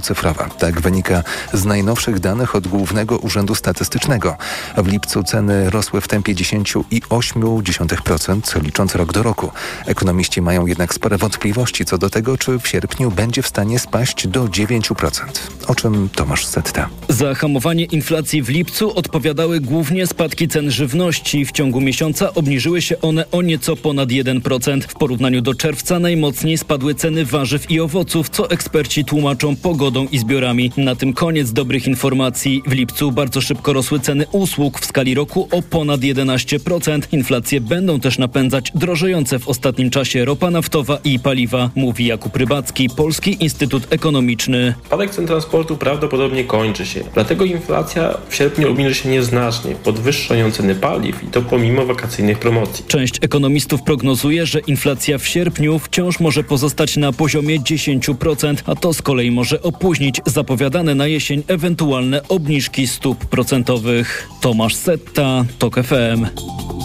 cyfrowa. Tak wynika z najnowszych danych od Głównego Urzędu Statystycznego. W lipcu ceny rosły w tempie 10,8%, licząc rok do roku. Ekonomiści mają jednak spore wątpliwości co do tego, czy w sierpniu będzie w stanie spaść do 9%. O czym Tomasz Setta. Za hamowanie inflacji w lipcu odpowiadały głównie spadki cen żywności. W ciągu miesiąca obniżyły się one o nieco ponad 1%. W porównaniu do czerwca najmocniej spadły ceny warzyw i owoców, co eksperci tłumaczą pogodą i zbiorami. Na tym koniec dobrych informacji. W lipcu bardzo szybko rosły ceny usług w skali roku o ponad 11%. Inflacje będą też napędzać drożejące w ostatnim czasie ropa naftowa i paliwa, mówi Jakub Rybacki, Polski Instytut Ekonomiczny. Spadek cen transportu prawdopodobnie kończy się. Dlatego inflacja w sierpniu obniży się nieznacznie. Podwyższają ceny paliw i to pomimo wakacyjnych promocji. Część ekonomistów prognozuje, że inflacja w sierpniu wciąż może pozostać na poziomie 10%, a to z kolei może opóźnić zapowiadane na jesień ewentualne obniżki stóp procentowych. Tomasz Setta, TOK FM.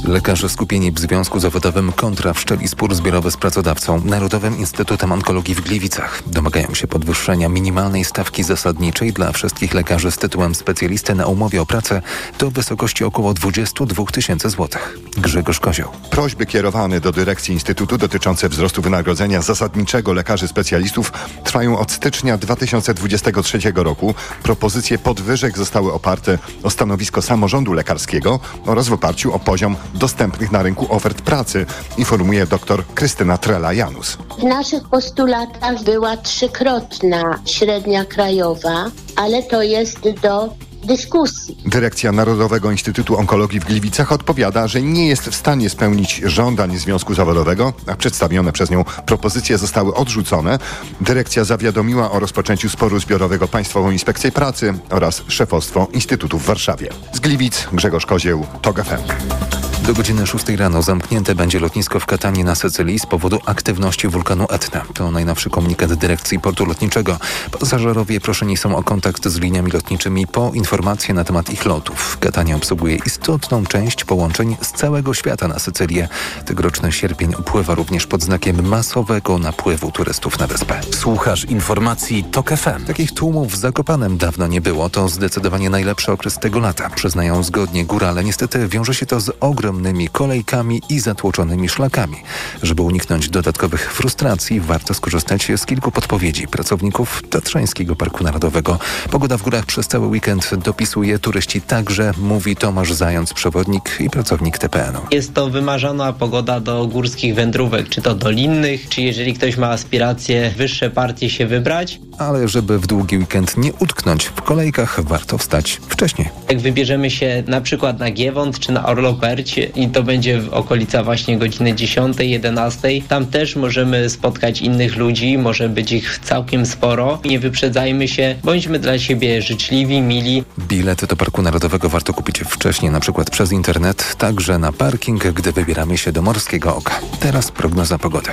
Lekarze skupieni w związku zawodowym kontra wszczeli spór zbiorowy z pracodawcą Narodowym Instytutem Onkologii w Gliwicach. Domagają się podwyższenia minimalnej stawki zasadniczej dla wszystkich lekarzy z tytułem specjalisty na umowie o pracę do wysokości około 22 tysięcy złotych. Grzegorz Kozioł. Prośby kierowane do dyrekcji Instytutu dotyczące wzrostu wynagrodzenia zasadniczego lekarzy specjalistów trwają od stycznia 2023 roku. Propozycje podwyżek zostały oparte o stanowisko samorządu lekarskiego oraz w oparciu o poziom dostępnych na rynku ofert pracy, informuje dr Krystyna Trela-Janus. W naszych postulatach była trzykrotna średnia krajowa, ale to jest do dyskusji. Dyrekcja Narodowego Instytutu Onkologii w Gliwicach odpowiada, że nie jest w stanie spełnić żądań związku zawodowego, a przedstawione przez nią propozycje zostały odrzucone. Dyrekcja zawiadomiła o rozpoczęciu sporu zbiorowego Państwową Inspekcję Pracy oraz szefostwo Instytutu w Warszawie. Z Gliwic Grzegorz Kozieł, TOG FM. Do godziny 6 rano zamknięte będzie lotnisko w Katanie na Sycylii z powodu aktywności wulkanu Etna. To najnowszy komunikat dyrekcji portu lotniczego. Pasażerowie proszeni są o kontakt z liniami lotniczymi po informacje na temat ich lotów. Katania obsługuje istotną część połączeń z całego świata na Sycylię. Tegoroczny sierpień upływa również pod znakiem masowego napływu turystów na wyspę. Słuchasz informacji TOK FM. Takich tłumów w Zakopanem dawno nie było. To zdecydowanie najlepszy okres tego lata. Przyznają zgodnie górale. Niestety wiąże się to z ogromnym ogromnymi kolejkami i zatłoczonymi szlakami. Żeby uniknąć dodatkowych frustracji, warto skorzystać z kilku podpowiedzi pracowników Tatrzańskiego Parku Narodowego. Pogoda w górach przez cały weekend dopisuje turyści także, mówi Tomasz Zając, przewodnik i pracownik TPN-u. Jest to wymarzona pogoda do górskich wędrówek, czy to dolinnych, czy jeżeli ktoś ma aspiracje wyższe partie się wybrać. Ale żeby w długi weekend nie utknąć w kolejkach, warto wstać wcześniej. Jak wybierzemy się na przykład na Giewont czy na Orloperć i to będzie w okolica właśnie godziny 10, 11, tam też możemy spotkać innych ludzi, może być ich całkiem sporo. Nie wyprzedzajmy się, bądźmy dla siebie życzliwi, mili. Bilety do Parku Narodowego warto kupić wcześniej, na przykład przez internet, także na parking, gdy wybieramy się do Morskiego Oka. Teraz prognoza pogody.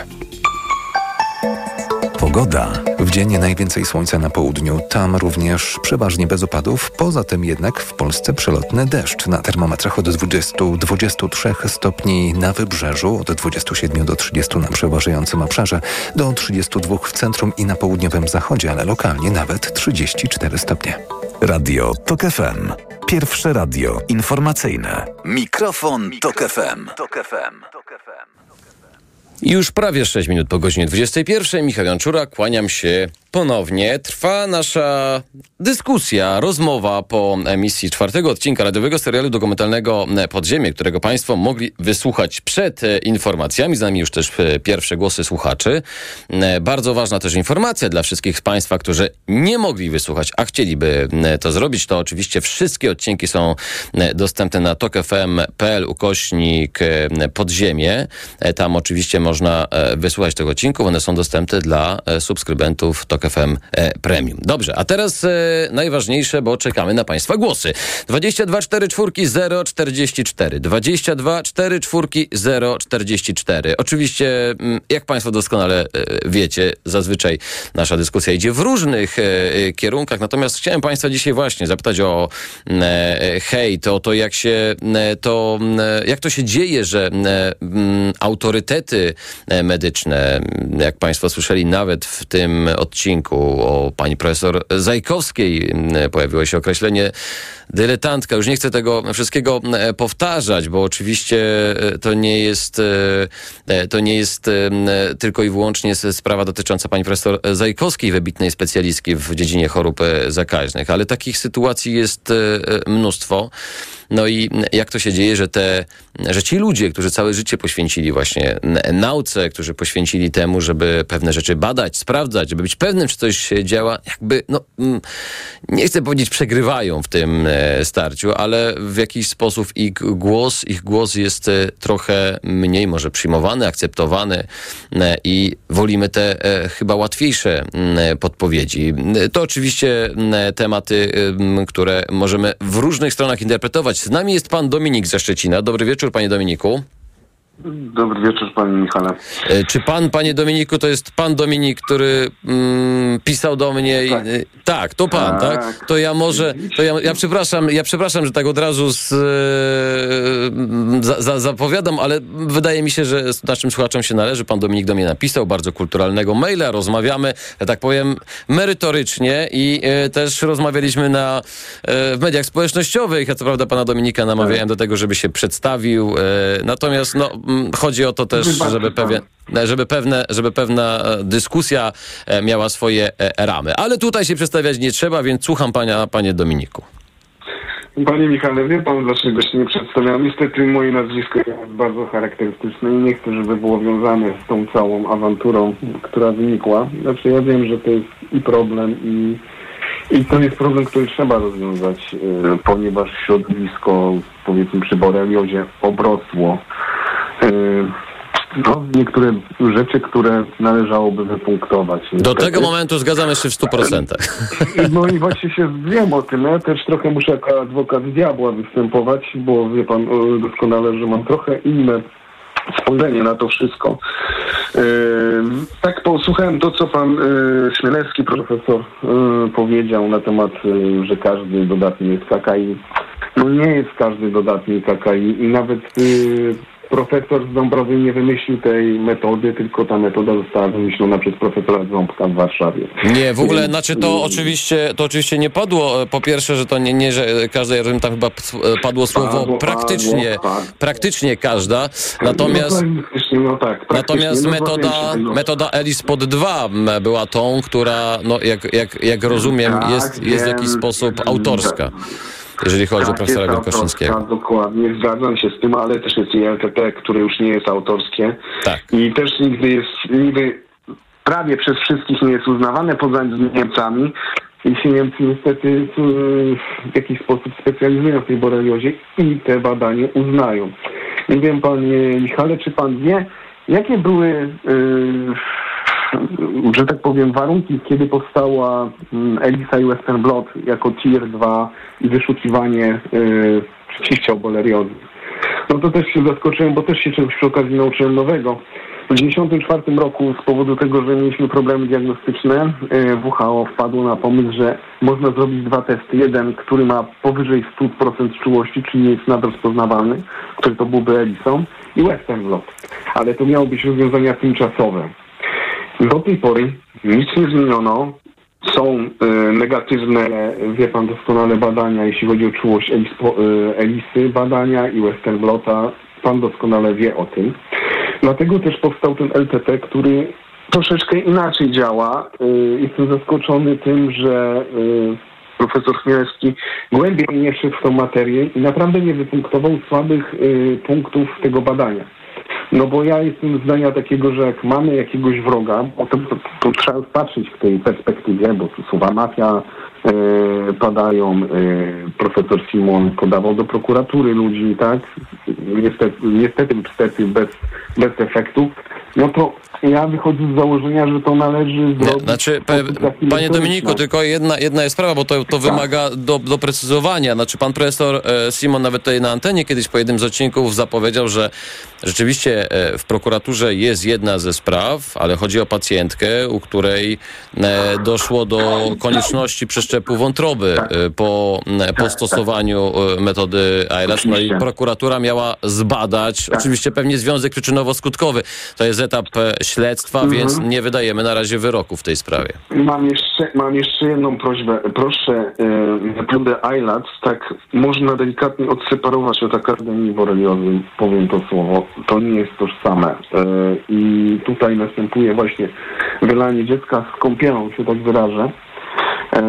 Pogoda. W dzień najwięcej słońca na południu, tam również przeważnie bez opadów. Poza tym jednak w Polsce przelotny deszcz. Na termometrach od 20-23 stopni na wybrzeżu, od 27 do 30 na przeważającym obszarze, do 32 w centrum i na południowym zachodzie, ale lokalnie nawet 34 stopnie. Radio TOK FM. Pierwsze radio informacyjne. Mikrofon, Tok FM. Tok FM. Już prawie 6 minut po godzinie 21. Michał Janczura, kłaniam się ponownie. Trwa nasza dyskusja, rozmowa po emisji czwartego odcinka radiowego serialu dokumentalnego Podziemie, którego Państwo mogli wysłuchać przed e, informacjami. Z nami już też e, pierwsze głosy słuchaczy. E, bardzo ważna też informacja dla wszystkich z Państwa, którzy nie mogli wysłuchać, a chcieliby to zrobić, to oczywiście wszystkie odcinki są dostępne na tokfm.pl ukośnik Podziemie. Tam oczywiście można wysłuchać tego odcinku. One są dostępne dla subskrybentów TOK FM Premium. Dobrze, a teraz najważniejsze, bo czekamy na Państwa głosy. 22 4 4 0 44 22 4 4 0 44. Oczywiście, mm, jak Państwo doskonale e, wiecie, zazwyczaj nasza dyskusja idzie w różnych e, e, kierunkach, natomiast chciałem Państwa dzisiaj właśnie zapytać o mm, hejt, o to jak się to, mm, jak to się dzieje, że autorytety medyczne, jak Państwo słyszeli nawet w tym odcinku, odcinku o pani profesor Zajkowskiej pojawiło się określenie dyletantka. Już nie chcę tego wszystkiego powtarzać, bo oczywiście to nie jest, to nie jest tylko i wyłącznie sprawa dotycząca pani profesor Zajkowskiej, wybitnej specjalistki w dziedzinie chorób zakaźnych, ale takich sytuacji jest mnóstwo. No i jak to się dzieje, że te, że ci ludzie, którzy całe życie poświęcili właśnie nauce, którzy poświęcili temu, żeby pewne rzeczy badać, sprawdzać, żeby być pewnym, czy coś działa, jakby, no, mm, nie chcę powiedzieć przegrywają w tym e, starciu, ale w jakiś sposób ich głos, ich głos jest e, trochę mniej może przyjmowany, akceptowany e, i wolimy te chyba łatwiejsze podpowiedzi. To oczywiście tematy, które możemy w różnych stronach interpretować. Z nami jest pan Dominik ze Szczecina. Dobry wieczór, panie Dominiku. Dobry wieczór, panie Michale. E, czy pan, panie Dominiku, to jest pan Dominik, który mm, pisał do mnie? Tak. I, tak, to pan, tak. tak? To ja może, to ja, ja przepraszam, ja przepraszam, że tak od razu z, e, za, za, zapowiadam, ale wydaje mi się, że naszym słuchaczom się należy. Pan Dominik do mnie napisał bardzo kulturalnego maila, rozmawiamy, że tak powiem, merytorycznie i e, też rozmawialiśmy na, w mediach społecznościowych. Ja co prawda pana Dominika namawiałem tak. do tego, żeby się przedstawił, natomiast no chodzi o to też, żeby, pewien, żeby, pewne, żeby pewna e, dyskusja e, miała swoje e, ramy. Ale tutaj się przedstawiać nie trzeba, więc słucham pana, panie Dominiku. Panie Michale, wie pan dlaczego się nie przedstawiam? Niestety moje nazwisko jest bardzo charakterystyczne i nie chcę, żeby było wiązane z tą całą awanturą, która wynikła. Znaczy ja wiem, że to jest i problem i, i to jest problem, który trzeba rozwiązać, ponieważ środowisko powiedzmy przy Boreliozie obrosło no, niektóre rzeczy, które należałoby wypunktować. Do tego momentu zgadzamy się w 100%. No i właśnie się wiem o tym. Ja też trochę muszę jako adwokat diabła występować, bo wie pan doskonale, że mam trochę inne spojrzenie na to wszystko. Yy, tak posłuchałem to, co pan yy, Śmielewski, profesor, yy, powiedział na temat, że każdy dodatni jest KKI. No nie jest każdy dodatni KKI i nawet profesor z Dąbrowy nie wymyślił tej metody, tylko ta metoda została wymyślona przez profesora Ząbka w Warszawie. Nie, w ogóle, znaczy to oczywiście, to oczywiście nie padło. Po pierwsze, że to nie, nie że każda, ja tam chyba padło słowo padło, praktycznie, padło, tak. praktycznie każda. Natomiast, no, no tak, natomiast no, metoda, metoda Elis pod 2 była tą, która, no, jak, jak, jak rozumiem, tak, jest, jest w jakiś sposób autorska jeżeli chodzi tak, o profesora Wielkoszyńskiego. Dokładnie, zgadzam się z tym, ale też jest i LTT, które już nie jest autorskie. Tak. I też nigdy jest, nigdy prawie przez wszystkich nie jest uznawane, poza Niemcami. I się Niemcy niestety w jakiś sposób specjalizują w tej boreliozie i te badania uznają. Nie wiem, panie Michale, czy pan wie, jakie były yy, że tak powiem, warunki, kiedy powstała mm, Elisa i Western Blot jako tier 2 i wyszukiwanie yy, przeciwciał boleriozy. No to też się zaskoczyłem, bo też się czegoś przy okazji nauczyłem nowego. W 1994 roku z powodu tego, że mieliśmy problemy diagnostyczne, y, WHO wpadło na pomysł, że można zrobić dwa testy. Jeden, który ma powyżej 100% czułości, czyli jest nadrozpoznawalny, który to byłby Elison i Western Blot. Ale to miało być rozwiązania tymczasowe. Do tej pory nic nie zmieniono. Są y, negatywne, wie pan doskonale, badania, jeśli chodzi o czułość Elis, y, Elisy, badania i Western Blota. Pan doskonale wie o tym. Dlatego też powstał ten LTT, który troszeczkę inaczej działa. Y, jestem zaskoczony tym, że profesor Chmielewski głębiej nie wszedł w tą materię i naprawdę nie wypunktował słabych punktów tego badania. No bo ja jestem zdania takiego, że jak mamy jakiegoś wroga, to, to, to trzeba patrzeć w tej perspektywie, bo tu słowa mafia e, padają. E, profesor Simon podawał do prokuratury ludzi, tak? Niestety, niestety, niestety bez, bez efektu. No to ja wychodzę z założenia, że to należy zrobić. Znaczy, panie Dominiku, tylko jedna, jedna jest sprawa, bo to, to tak. wymaga do, doprecyzowania. Znaczy, pan profesor e, Simon nawet tutaj na antenie kiedyś po jednym z odcinków zapowiedział, że rzeczywiście e, w prokuraturze jest jedna ze spraw, ale chodzi o pacjentkę, u której e, doszło do konieczności przeszczepu wątroby tak. po, po tak, stosowaniu metody ALS. No i prokuratura miała zbadać, oczywiście pewnie związek przyczynowo-skutkowy. To jest etap e, śledztwa, Mhm. więc nie wydajemy na razie wyroku w tej sprawie. Mam jeszcze, mam jeszcze jedną prośbę. Proszę, e, ILAC tak można delikatnie odseparować od Akademii Boreliozy, powiem to słowo. To nie jest tożsame. E, I tutaj następuje właśnie wylanie dziecka z kąpielą, się tak wyrażę. E,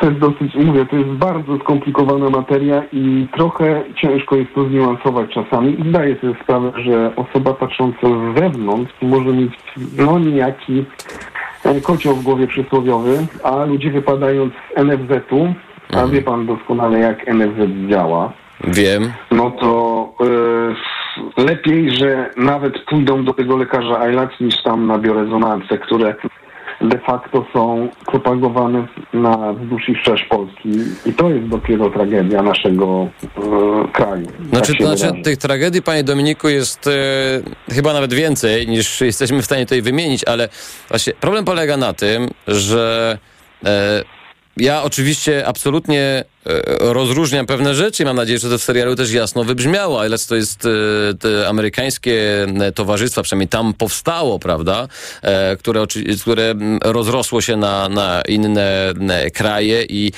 To jest dosyć, mówię, to jest bardzo skomplikowana materia i trochę ciężko jest to zniuansować czasami. I zdaję sobie sprawę, że osoba patrząca z zewnątrz może mieć no niejaki e, kocioł w głowie przysłowiowy, a ludzie wypadając z NFZ-u, a wie pan doskonale jak NFZ działa, Wiem. no to e, lepiej, że nawet pójdą do tego lekarza ILAC niż tam na biorezonanse, które de facto są propagowane na wzdłuż i wszerz Polski i to jest dopiero tragedia naszego e, kraju. Znaczy, tak znaczy wyrażę. tych tragedii, panie Dominiku, jest e, chyba nawet więcej niż jesteśmy w stanie tutaj wymienić, ale właśnie problem polega na tym, że e, ja oczywiście absolutnie e, rozróżniam pewne rzeczy. Mam nadzieję, że to w serialu też jasno wybrzmiało. ILEC to jest e, te amerykańskie e, towarzystwa, przynajmniej tam powstało, prawda? Które, które rozrosło się na, na inne kraje i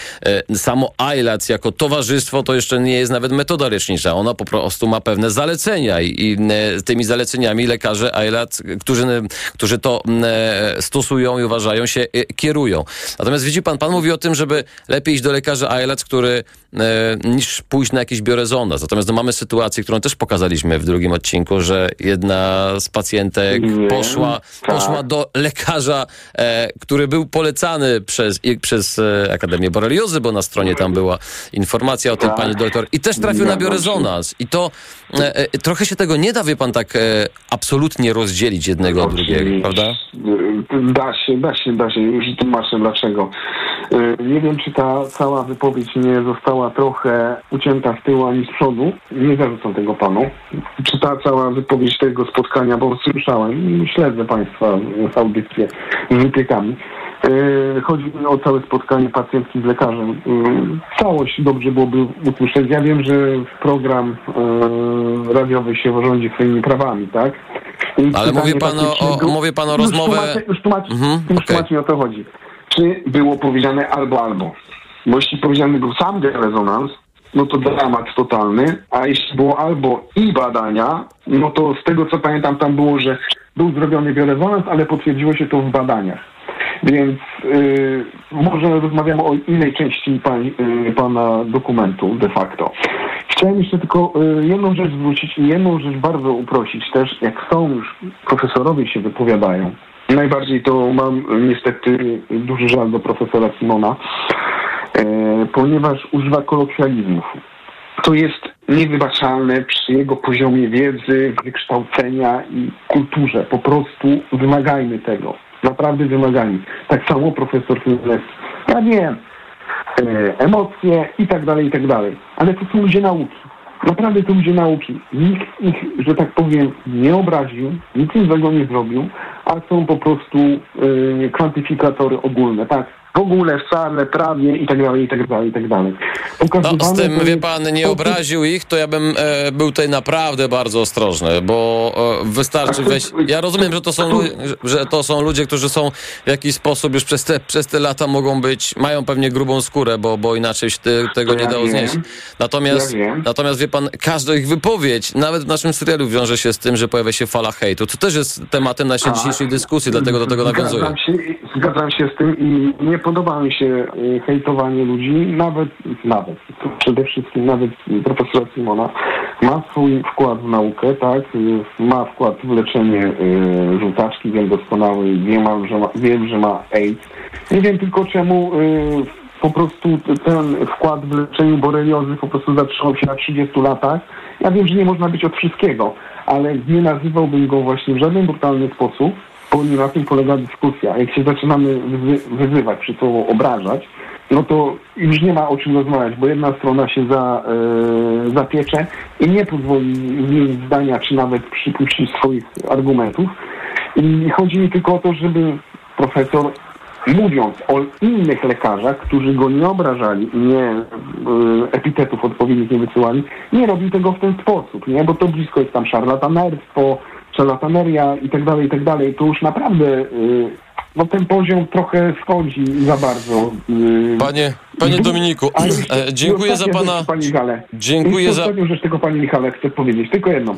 samo ILAC jako towarzystwo to jeszcze nie jest nawet metoda lecznicza. Ona po prostu ma pewne zalecenia i, i tymi zaleceniami lekarze ILAC, którzy, którzy to stosują i uważają się, kierują. Natomiast widzi pan, pan mówi o tym, żeby lepiej iść do lekarza ILAC, który e, niż pójść na jakiś biorezonans. Natomiast no, mamy sytuację, którą też pokazaliśmy w drugim odcinku, że jedna z pacjentek Wiem, poszła, tak. poszła do lekarza, e, który był polecany przez, i, przez e, Akademię Boreliozy, bo na stronie tam była informacja o tym, Tak. pani doktor, i też trafił na Zgadzam się. biorezonans. I to e, e, trochę się tego nie da, wie pan, tak e, absolutnie rozdzielić jednego od drugiego, prawda? Da się, da się, da się. Już tłumaczę dlaczego. Nie wiem, czy ta cała wypowiedź nie została trochę ucięta z tyłu ani z przodu. Nie zarzucam tego panu. Czy ta cała wypowiedź tego spotkania, bo słyszałem, śledzę państwa z audycję z wypiekami. Y, Chodzi mi o całe spotkanie pacjentki z lekarzem. Y, Całość dobrze byłoby usłyszeć. Ja wiem, że program y, radiowy się rządzi swoimi prawami, tak? I Ale pytanie mówi pan o- o- mówi pan o Już rozmowę- Tłumaczę, już tłumaczę, Mhm, już tłumaczę o to chodzi. Czy było powiedziane albo, albo? Bo jeśli powiedziany był sam rezonans, no to dramat totalny, a jeśli było albo i badania, no to z tego co pamiętam tam było, że był zrobiony biorezonans, ale potwierdziło się to w badaniach. Więc yy, może rozmawiamy o innej części pań, yy, pana dokumentu de facto. Chciałem jeszcze tylko y, jedną rzecz zwrócić i jedną rzecz bardzo uprosić też, jak są już profesorowie się wypowiadają. Najbardziej to mam y, niestety duży żal do profesora Simona, ponieważ używa kolokwializmów. To jest niewybaczalne przy jego poziomie wiedzy, wykształcenia i kulturze. Po prostu wymagajmy tego. Naprawdę wymagajmy. Tak samo profesor Files. Ja wiem, e, emocje i tak dalej, i tak dalej. Ale to są ludzie nauki. Naprawdę to ludzie nauki. Nikt ich, że tak powiem, nie obraził, nic złego nie zrobił, a są po prostu e, kwantyfikatory ogólne, tak? W ogóle, wcale, prawie i tak dalej, i tak dalej, i tak dalej. No, z tym, wie pan, nie obraził ich, to ja bym e, był tutaj naprawdę bardzo ostrożny, bo e, wystarczy weź... Ja rozumiem, że to, są, że to są ludzie, którzy są w jakiś sposób już przez te, przez te lata mogą być, mają pewnie grubą skórę, bo, bo inaczej się te, tego nie Ja dało znieść. Natomiast, Ja natomiast wie pan, każda ich wypowiedź, nawet w naszym serialu wiąże się z tym, że pojawia się fala hejtu. To też jest tematem naszej Tak. dzisiejszej dyskusji, dlatego do tego nawiązuję. Zgadzam się, zgadzam się z tym i nie podoba mi się y, hejtowanie ludzi, nawet, nawet, przede wszystkim nawet profesora Simona ma swój wkład w naukę, tak, ma wkład w leczenie y, żółtaczki, wiem doskonały, wiem, że ma, wiem, że ma AIDS. Nie wiem tylko czemu y, po prostu ten wkład w leczeniu boreliozy po prostu zatrzymał się na 30 latach. Ja wiem, że nie można być od wszystkiego, ale nie nazywałbym go właśnie w żaden brutalny sposób, nie na tym polega dyskusja. Jak się zaczynamy wyzy- wyzywać, czy to obrażać, no to już nie ma o czym rozmawiać, bo jedna strona się za, e, zapiecze i nie pozwoli zmienić zdania, czy nawet przypuścić swoich argumentów. I chodzi mi tylko o to, żeby profesor mówiąc o innych lekarzach, którzy go nie obrażali, nie e, epitetów odpowiednich nie wysyłali, nie robił tego w ten sposób, nie? Bo to blisko jest tam szarlatanerstwo, szalataneria i tak dalej, i tak dalej, to już naprawdę y, no ten poziom trochę schodzi za bardzo. y, Panie, panie Dominiku, jeszcze- e, dziękuję za ostatnia pana... Rzecz, Michale. Dziękuję za... Ostatnią rzecz tego, panie Michale, chcę powiedzieć. Tylko jedną.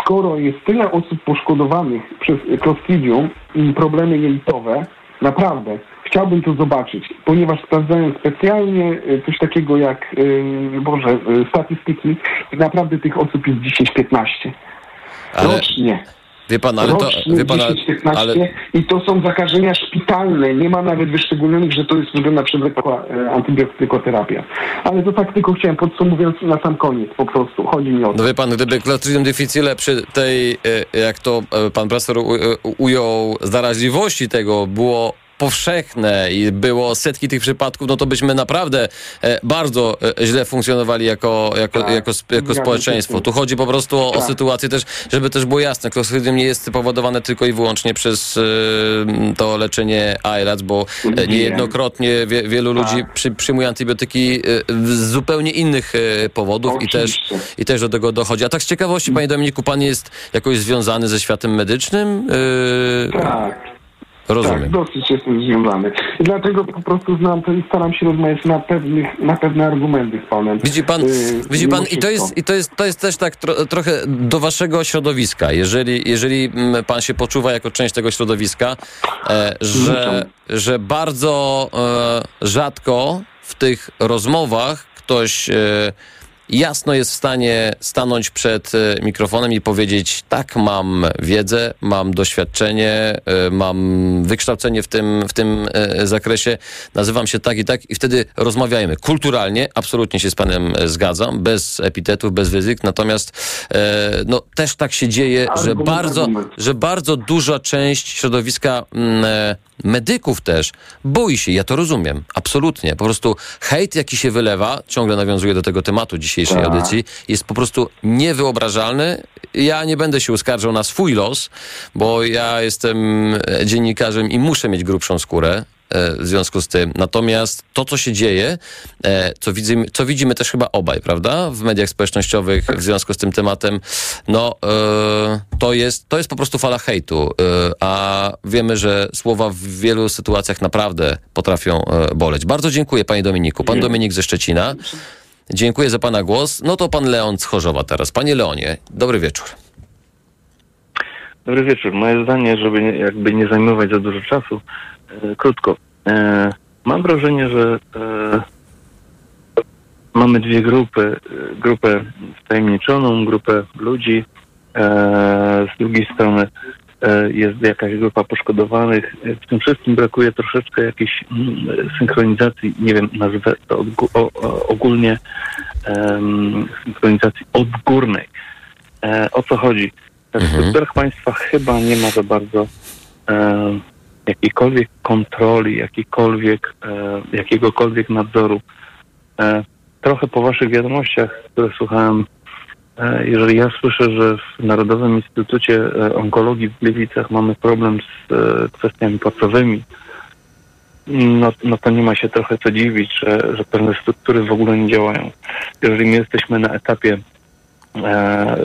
Skoro jest tyle osób poszkodowanych przez Clostridium i problemy jelitowe, naprawdę chciałbym to zobaczyć, ponieważ sprawdzają specjalnie y, coś takiego jak, y, Boże, statystyki i naprawdę tych osób jest 10-15. Ale Rocznie. wie pan, ale to... Wie pan, ale, 10-15 ale i to są zakażenia szpitalne. Nie ma nawet wyszczególnionych, że to jest wygląda przewlekła e, antybiotykoterapia. Ale to tak tylko chciałem podsumowując na sam koniec po prostu. Chodzi mi o to. No wie pan, gdyby Clostridium difficile przy tej, e, jak to e, pan profesor e, ujął, zaraźliwości tego było powszechne i było setki tych przypadków, no to byśmy naprawdę e, bardzo e, źle funkcjonowali jako, jako, Tak. jako, jako się społeczeństwo. Tu chodzi po prostu o, o Tak. sytuację też, żeby też było jasne, Clostridium nie jest powodowane tylko i wyłącznie przez e, to leczenie AIRAC, bo niejednokrotnie wie, wielu Tak. ludzi przy, przyjmuje antybiotyki z zupełnie innych powodów i też, i też do tego dochodzi. A tak z ciekawości, panie Dominiku, pan jest jakoś związany ze światem medycznym? Tak. Rozumiem. Tak, dosyć jestem związany. I dlatego po prostu znam to i staram się rozmawiać na, pewnych, na pewne argumenty z panem. Widzi pan, Yy, widzi pan i to jest, i to jest, to jest też tak tro, trochę do waszego środowiska. Jeżeli, jeżeli mm, pan się poczuwa jako część tego środowiska, e, że, że bardzo e, rzadko w tych rozmowach ktoś e, jasno jest w stanie stanąć przed e, mikrofonem i powiedzieć tak, mam wiedzę, mam doświadczenie, e, mam wykształcenie w tym, w tym e, zakresie, nazywam się tak i tak i wtedy rozmawiajmy. Kulturalnie, absolutnie się z panem zgadzam, bez epitetów, bez wyzyk, natomiast no, też tak się dzieje, że bardzo, że bardzo duża część środowiska mm, medyków też boi się, ja to rozumiem, absolutnie. Po prostu hejt, jaki się wylewa, ciągle nawiązuje do tego tematu dzisiejszej Tak. audycji, jest po prostu niewyobrażalny. Ja nie będę się uskarżał na swój los, bo ja jestem dziennikarzem i muszę mieć grubszą skórę. E, W związku z tym. Natomiast to, co się dzieje, e, co widzimy, co widzimy też chyba obaj, prawda? W mediach społecznościowych w związku z tym tematem, no e, to, jest, to jest po prostu fala hejtu. A wiemy, że słowa w wielu sytuacjach naprawdę potrafią boleć. Bardzo dziękuję, panie Dominiku. Pan Dominik ze Szczecina. Dziękuję za pana głos. No to pan Leon z Chorzowa teraz. Panie Leonie, dobry wieczór. Dobry wieczór. Moje zdanie, żeby nie, jakby nie zajmować za dużo czasu, krótko. E, mam wrażenie, że e, mamy dwie grupy. E, grupę wtajemniczoną, grupę ludzi. E, z drugiej strony e, jest jakaś grupa poszkodowanych. E, W tym wszystkim brakuje troszeczkę jakiejś mm, synchronizacji, nie wiem, nazwę to ogólnie synchronizacji odgórnej. E, o co chodzi? W Mhm. strukturach państwa chyba nie ma za bardzo e, jakiejkolwiek kontroli, jakiejkolwiek, e, jakiegokolwiek nadzoru. E, trochę po waszych wiadomościach, które słuchałem, e, jeżeli ja słyszę, że w Narodowym Instytucie e, Onkologii w Gliwicach mamy problem z e, kwestiami płacowymi, no, no to nie ma się trochę co dziwić, że, że pewne struktury w ogóle nie działają. Jeżeli my jesteśmy na etapie e,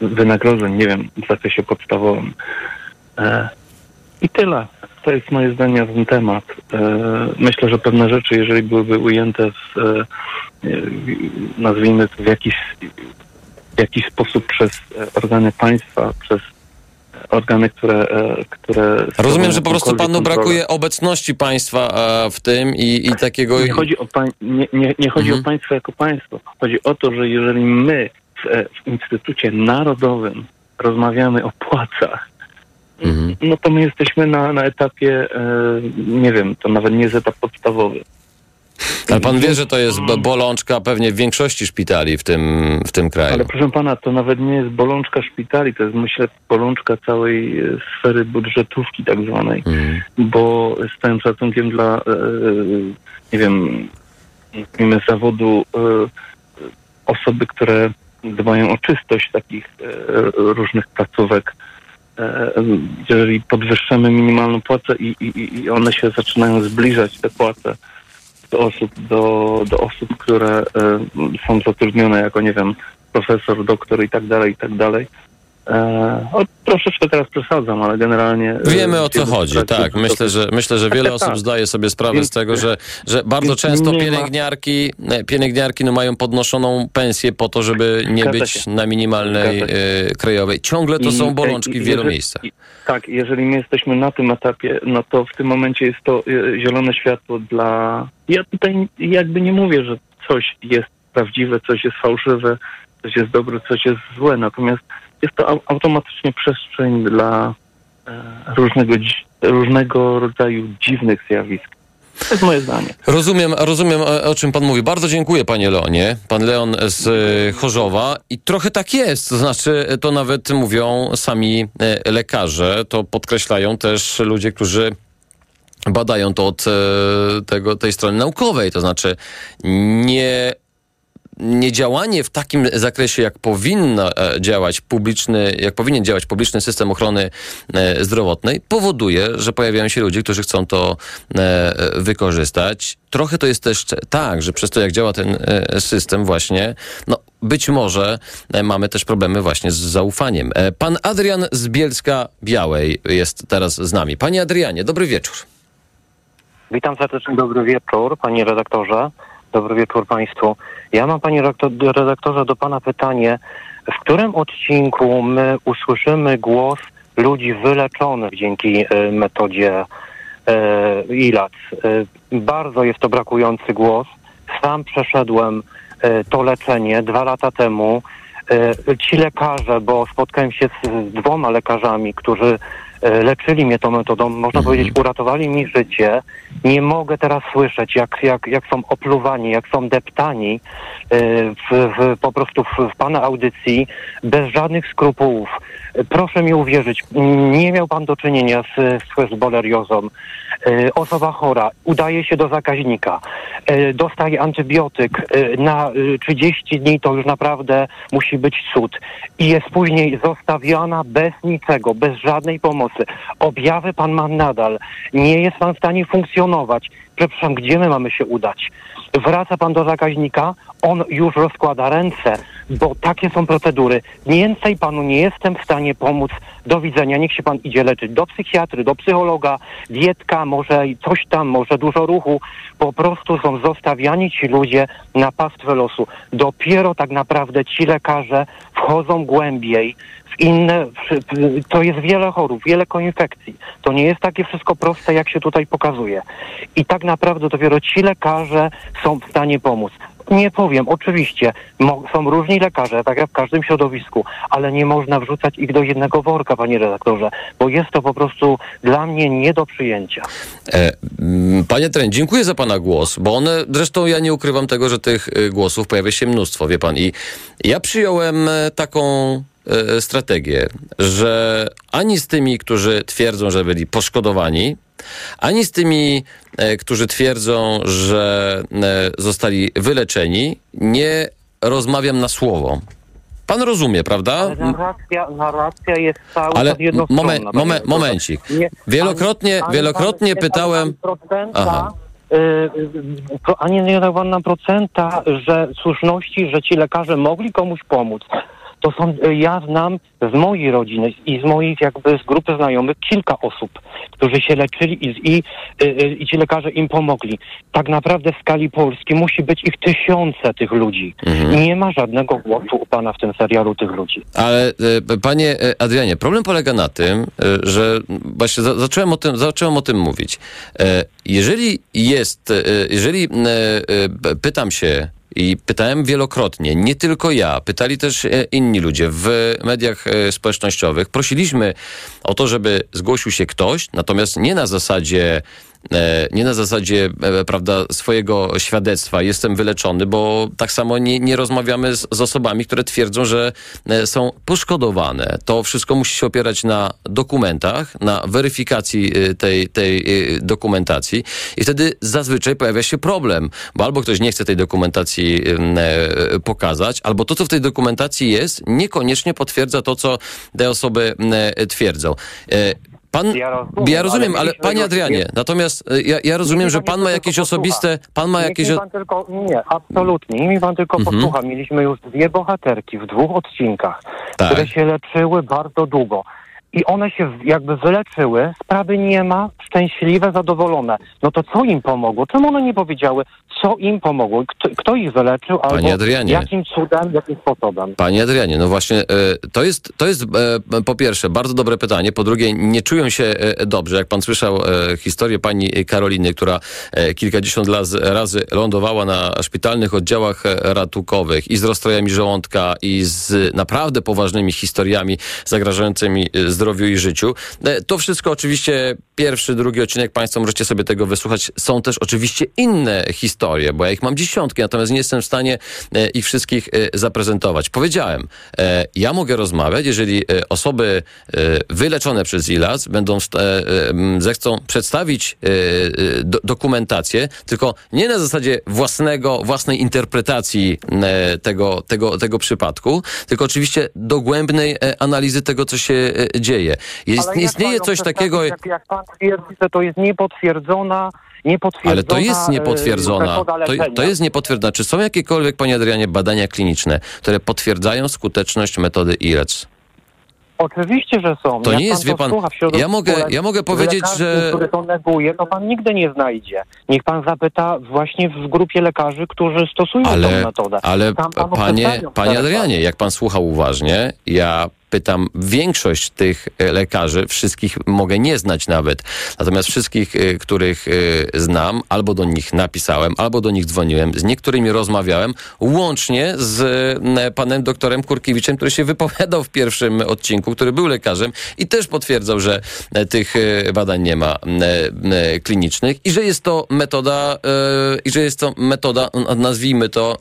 wynagrodzeń, nie wiem, w zakresie podstawowym. I tyle. To jest moje zdanie na ten temat. E, myślę, że pewne rzeczy, jeżeli byłyby ujęte w, e, e, nazwijmy to w jakiś, w jakiś sposób przez organy państwa, przez organy, które... które Rozumiem, że po prostu panu kontrolę. brakuje obecności państwa w tym i, i takiego... Nie chodzi o, pań, nie, nie, nie chodzi Mhm. o państwo jako państwo. Chodzi o to, że jeżeli my w, w Instytucie Narodowym rozmawiamy o płacach, Mhm. no to my jesteśmy na, na etapie, e, nie wiem, to nawet nie jest etap podstawowy. Ale pan wie, że to jest bo- bolączka pewnie w większości szpitali w tym, w tym kraju. Ale proszę pana, to nawet nie jest bolączka szpitali, to jest myślę bolączka całej e, sfery budżetówki tak zwanej. Mhm. bo z całym szacunkiem dla, e, nie wiem, nazwijmy zawodu osoby, które dbają o czystość takich różnych placówek, jeżeli podwyższamy minimalną płacę i, i, i one się zaczynają zbliżać, te płace, do osób, do, do osób, które e, są zatrudnione jako, nie wiem, profesor, doktor i tak dalej, i tak dalej, E, o, troszeczkę teraz przesadzam, ale generalnie... e, Wiemy o co chodzi, tak. Myślę, że myślę, że wiele Tak, osób zdaje sobie sprawę Więc- z tego, że, że bardzo często pielęgniarki, e, pielęgniarki no mają podnoszoną pensję po to, żeby nie być na minimalnej e, krajowej. Ciągle to są bolączki i- w wielu miejscach. Tak, jeżeli my jesteśmy na tym etapie, no to w tym momencie jest to e, zielone światło dla... Ja tutaj jakby nie mówię, że coś jest prawdziwe, coś jest fałszywe, coś jest dobre, coś jest złe, natomiast jest to au- automatycznie przestrzeń dla e, różnego, różnego rodzaju dziwnych zjawisk. To jest moje zdanie. Rozumiem, rozumiem o, czym pan mówi. Bardzo dziękuję panie Leonie. Pan Leon z e, Chorzowa. I trochę tak jest. To znaczy, to nawet mówią sami e, lekarze. To podkreślają też ludzie, którzy badają to od tego, tej strony naukowej. To znaczy, nie niedziałanie w takim zakresie, jak powinno e, działać publiczny, jak powinien działać publiczny system ochrony e, zdrowotnej, powoduje, że pojawiają się ludzie, którzy chcą to e, wykorzystać. Trochę to jest też tak, że przez to, jak działa ten system właśnie, no być może mamy też problemy właśnie z zaufaniem. Pan Adrian z Bielska Białej jest teraz z nami. Panie Adrianie, dobry wieczór. Witam serdecznie, dobry wieczór, panie redaktorze. Dobry wieczór państwu. Ja mam, panie redaktor- redaktorze, do pana pytanie. W którym odcinku my usłyszymy głos ludzi wyleczonych dzięki e, metodzie e, ILAC? E, bardzo jest to brakujący głos. Sam przeszedłem to leczenie dwa lata temu. Ci lekarze, bo spotkałem się z dwoma lekarzami, którzy leczyli mnie tą metodą, można powiedzieć, uratowali mi życie. Nie mogę teraz słyszeć, jak, jak, jak są opluwani, jak są deptani e, w, w, po prostu w, w pana audycji, bez żadnych skrupułów. E, Proszę mi uwierzyć, nie miał pan do czynienia z, z boleriozą. E, Osoba chora udaje się do zakaźnika, e, dostaje antybiotyk e, na e, 30 dni, to już naprawdę musi być cud. I jest później zostawiona bez niczego, bez żadnej pomocy. Objawy pan ma nadal. Nie jest pan w stanie funkcjonować. Przepraszam, gdzie my mamy się udać? Wraca pan do zakaźnika, on już rozkłada ręce, bo takie są procedury. Więcej panu nie jestem w stanie pomóc. Do widzenia, niech się pan idzie leczyć do psychiatry, do psychologa, dietka, może coś tam, może dużo ruchu. Po prostu są zostawiani ci ludzie na pastwę losu. Dopiero tak naprawdę ci lekarze wchodzą głębiej inne, to jest wiele chorób, wiele koinfekcji. To nie jest takie wszystko proste, jak się tutaj pokazuje. I tak naprawdę dopiero ci lekarze są w stanie pomóc. Nie powiem, oczywiście, są różni lekarze, tak jak w każdym środowisku, ale nie można wrzucać ich do jednego worka, panie redaktorze, bo jest to po prostu dla mnie nie do przyjęcia. E, mm, Panie Tren, dziękuję za Pana głos, bo one, zresztą ja nie ukrywam tego, że tych y, głosów pojawia się mnóstwo, wie Pan. I ja przyjąłem e, taką strategię, że ani z tymi, którzy twierdzą, że byli poszkodowani, ani z tymi, e, którzy twierdzą, że e, zostali wyleczeni, nie rozmawiam na słowo. Pan rozumie, prawda? Narracja, narracja jest cały Ale redaktorze. momencik. Nie- Wielokrotnie, wielokrotnie pytałem. Aha. y, y, pro- ani nie dał pan nam procenta, że słuszności, że ci lekarze mogli komuś pomóc. To są, y, ja znam z mojej rodziny i z moich jakby z grupy znajomych kilka osób, którzy się leczyli i, i, y, y, i ci lekarze im pomogli. Tak naprawdę w skali Polski musi być ich tysiące tych ludzi. Mhm. Nie ma żadnego głosu u pana w tym serialu tych ludzi. Ale e, panie e, Adrianie, problem polega na tym, e, że właśnie za, zacząłem, o tym, zacząłem o tym mówić. E, Jeżeli jest, e, jeżeli e, e, pytam się i pytałem wielokrotnie, nie tylko ja, pytali też e, inni ludzie w mediach e, społecznościowych. Prosiliśmy o to, żeby zgłosił się ktoś, natomiast nie na zasadzie nie na zasadzie, e, prawda, swojego świadectwa, jestem wyleczony, bo tak samo nie, nie rozmawiamy z, z osobami, które twierdzą, że e, są poszkodowane. To wszystko musi się opierać na dokumentach, na weryfikacji e, tej, tej e, dokumentacji i wtedy zazwyczaj pojawia się problem, bo albo ktoś nie chce tej dokumentacji e, pokazać, albo to, co w tej dokumentacji jest, niekoniecznie potwierdza to, co te osoby e, twierdzą. E, Pan, Ja rozumiem, ja rozumiem ale ale panie Adrianie, natomiast y, ja, ja rozumiem, że pan ma jakieś osobiste, pan ma jakieś... pan tylko, nie, absolutnie. Mi pan tylko Mhm. posłucha. Mieliśmy już dwie bohaterki w dwóch odcinkach, Tak. które się leczyły bardzo długo. I one się jakby wyleczyły, sprawy nie ma, szczęśliwe, zadowolone. No to co im pomogło? Czemu one nie powiedziały, co im pomogło? Kto, kto ich wyleczył? Panie albo Adrianie. jakim cudem, jakim sposobem? Panie Adrianie, no właśnie e, to jest, to jest e, po pierwsze bardzo dobre pytanie, po drugie nie czują się e, dobrze. Jak pan słyszał historię pani Karoliny, która kilkadziesiąt raz, razy lądowała na szpitalnych oddziałach ratunkowych i z rozstrojami żołądka i z naprawdę poważnymi historiami zagrażającymi e, zdrowiu i życiu. E, To wszystko oczywiście pierwszy, drugi odcinek państwo możecie sobie tego wysłuchać. Są też oczywiście inne historie, bo ja ich mam dziesiątki, natomiast nie jestem w stanie e, ich wszystkich e, zaprezentować. Powiedziałem, ja mogę rozmawiać, jeżeli osoby wyleczone przez ILAC będą, zechcą przedstawić do, dokumentację, tylko nie na zasadzie własnego, własnej interpretacji tego, tego, tego przypadku, tylko oczywiście dogłębnej analizy tego, co się e, dzieje. Jest, Ale istnieje coś takiego... Jak, jak pan twierdzi, że to jest niepotwierdzona, Ale to jest e, niepotwierdzona. To, to jest niepotwierdzona. Czy są jakiekolwiek, panie Adrianie, badania kliniczne, które potwierdzają skuteczność metody ILEC? Oczywiście, że są. To Jak nie jest, pan wie pan, ja mogę- ja mogę powiedzieć, lekarzy, że- który to neguje, to pan nigdy nie znajdzie. Niech pan zapyta właśnie w grupie lekarzy, którzy stosują tę Ale, metodę. ale panie, panie Adrianie, jak pan słuchał uważnie, ja pytam większość tych e, lekarzy, wszystkich mogę nie znać nawet, natomiast wszystkich, e, których e, znam, albo do nich napisałem, albo do nich dzwoniłem, z niektórymi rozmawiałem, łącznie z panem doktorem Kurkiewiczem, który się wypowiadał w pierwszym odcinku, który był lekarzem i też potwierdzał, że tych badań nie ma klinicznych i że jest to metoda, i że jest to metoda, nazwijmy to,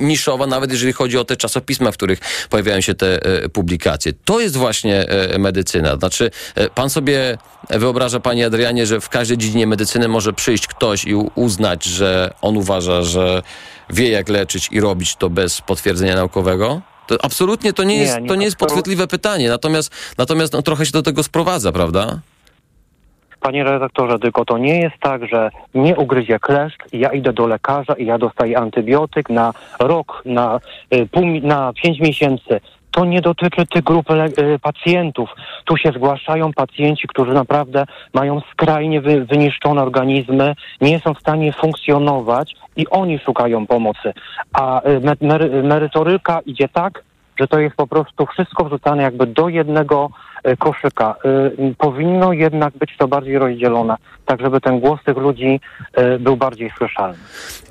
niszowa, nawet jeżeli chodzi o te czasopisma, w których pojawiają się te publikacje. To jest właśnie e, medycyna. Znaczy, e, pan sobie wyobraża, panie Adrianie, że w każdej dziedzinie medycyny może przyjść ktoś i uznać, że on uważa, że wie jak leczyć i robić to bez potwierdzenia naukowego? To absolutnie to nie, Nie, jest, nie to nie jest podchwytliwe pytanie, natomiast, natomiast no, trochę się do tego sprowadza, prawda? Panie redaktorze, tylko to nie jest tak, że nie ugryzie kleszcz i ja idę do lekarza i ja dostaję antybiotyk na rok, na, y, pół, na pięć miesięcy. To nie dotyczy tych grup y, pacjentów. Tu się zgłaszają pacjenci, którzy naprawdę mają skrajnie wy, wyniszczone organizmy, nie są w stanie funkcjonować i oni szukają pomocy. A y, me- mery, merytoryka idzie tak, że to jest po prostu wszystko wrzucane jakby do jednego koszyka. Y, Powinno jednak być to bardziej rozdzielone, tak żeby ten głos tych ludzi e, był bardziej słyszalny.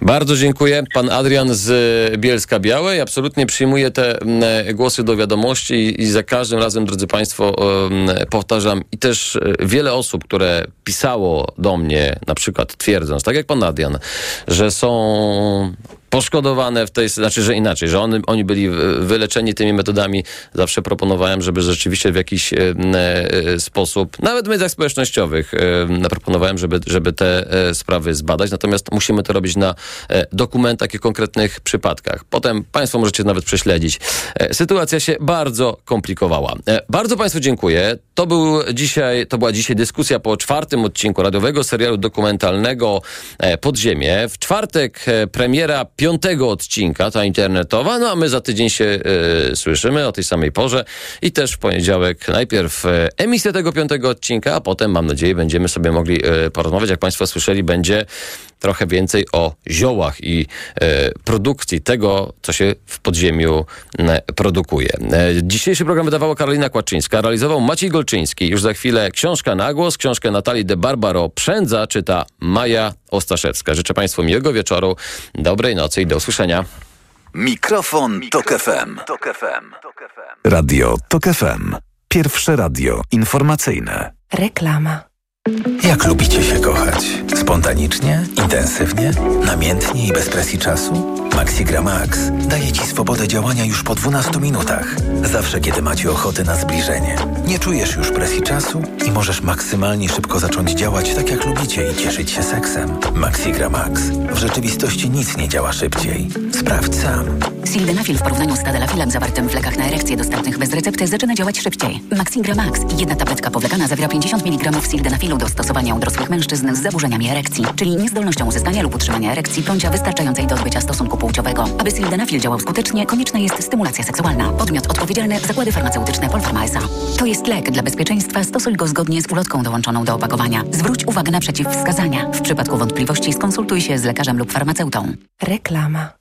Bardzo dziękuję. Pan Adrian z e, Bielska Białej. Absolutnie przyjmuję te e, głosy do wiadomości i, za każdym razem, drodzy Państwo, powtarzam i też e, wiele osób, które pisało do mnie, na przykład twierdząc, tak jak pan Adrian, że są poszkodowane w tej, znaczy, że inaczej, że oni, oni byli wyleczeni tymi metodami. Zawsze proponowałem, żeby rzeczywiście w jakiś e, e, sposób, nawet w mediach społecznościowych, e, proponowałem, żeby, żeby te sprawy zbadać. Natomiast musimy to robić na dokumentach i konkretnych przypadkach. Potem Państwo możecie nawet prześledzić. Sytuacja się bardzo komplikowała. Bardzo Państwu dziękuję. To był dzisiaj, to była dzisiaj dyskusja po czwartym odcinku radiowego serialu dokumentalnego Podziemie. W czwartek premiera piątego odcinka, ta internetowa, no a my za tydzień się e, słyszymy o tej samej porze i też w poniedziałek najpierw e, emisja tego piątego odcinka, a potem mam nadzieję będziemy sobie mogli e, porozmawiać. Jak Państwo słyszeli, będzie trochę więcej o ziołach i produkcji tego, co się w podziemiu produkuje. Dzisiejszy program wydawała Karolina Kłaczyńska, realizował Maciej Golczyński. Już za chwilę książka na głos, książkę Natalii de Barbaro Przędza czyta Maja Ostaszewska. Życzę Państwu miłego wieczoru, dobrej nocy i do usłyszenia. Mikrofon, Tok FM. Radio Tok FM. Pierwsze radio informacyjne. Reklama. Jak lubicie się kochać? Spontanicznie, intensywnie, namiętnie i bez presji czasu? Maxigra Max daje Ci swobodę działania już po 12 minutach. Zawsze, kiedy macie ochotę na zbliżenie. Nie czujesz już presji czasu i możesz maksymalnie szybko zacząć działać tak, jak lubicie i cieszyć się seksem. Maxigra Max. W rzeczywistości nic nie działa szybciej. Sprawdź sam. Sildenafil w porównaniu z tadalafilem zawartym w lekach na erekcję dostępnych bez recepty zaczyna działać szybciej. Maxigra Max. Jedna tabletka powlekana zawiera 50 mg sildenafilu do stosowania u dorosłych mężczyzn z zaburzeniami erekcji, czyli niezdolnością uzyskania lub utrzymania erekcji bądź wystarczającej do odbycia stosunku płciowego. Aby sildenafil działał skutecznie, konieczna jest stymulacja seksualna. Podmiot odpowiedzialny zakłady farmaceutyczne Polpharma S.A. To jest lek. Dla bezpieczeństwa stosuj go zgodnie z ulotką dołączoną do opakowania. Zwróć uwagę na przeciwwskazania. W przypadku wątpliwości skonsultuj się z lekarzem lub farmaceutą. Reklama.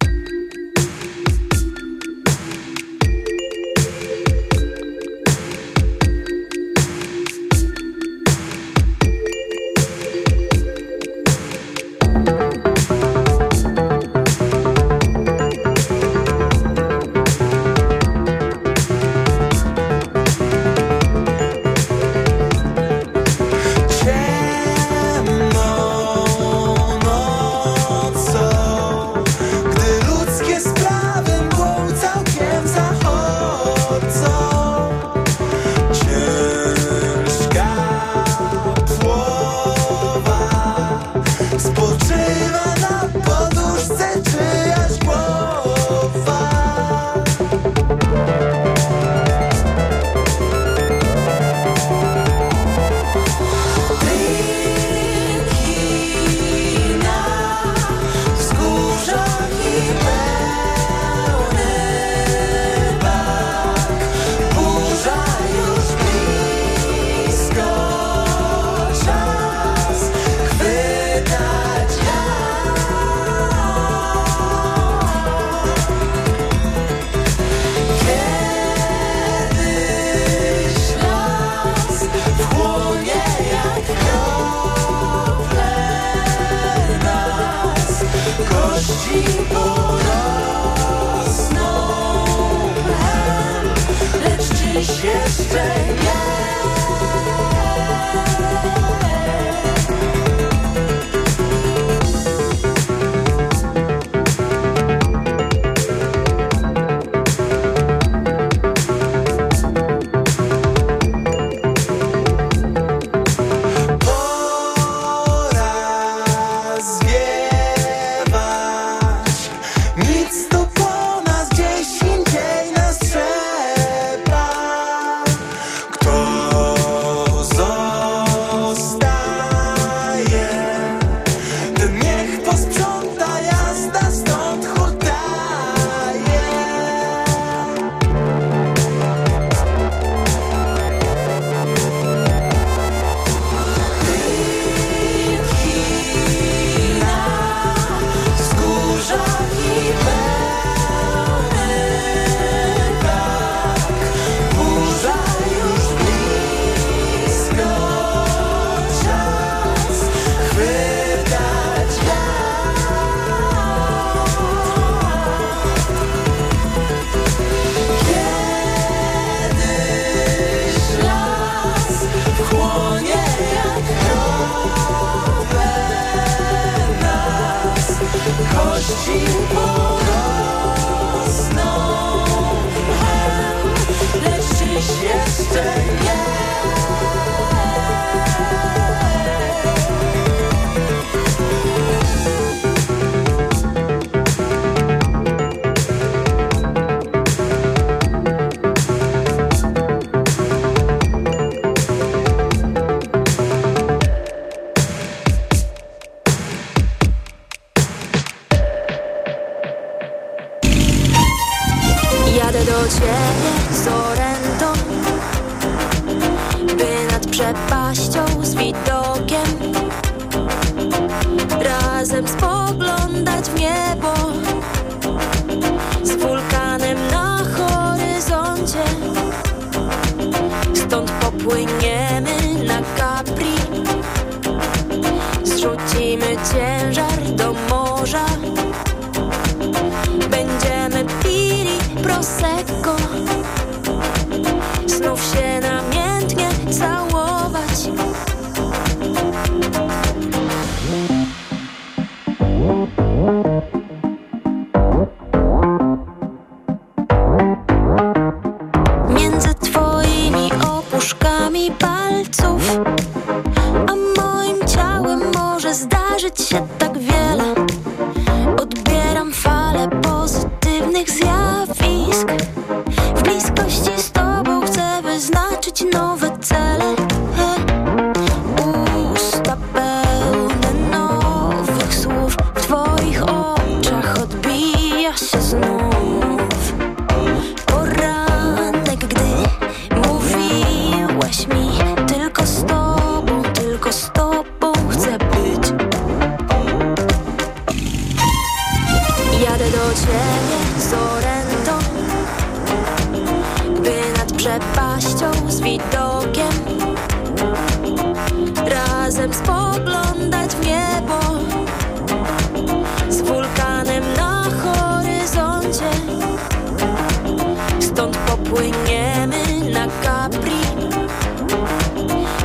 Płyniemy na Capri.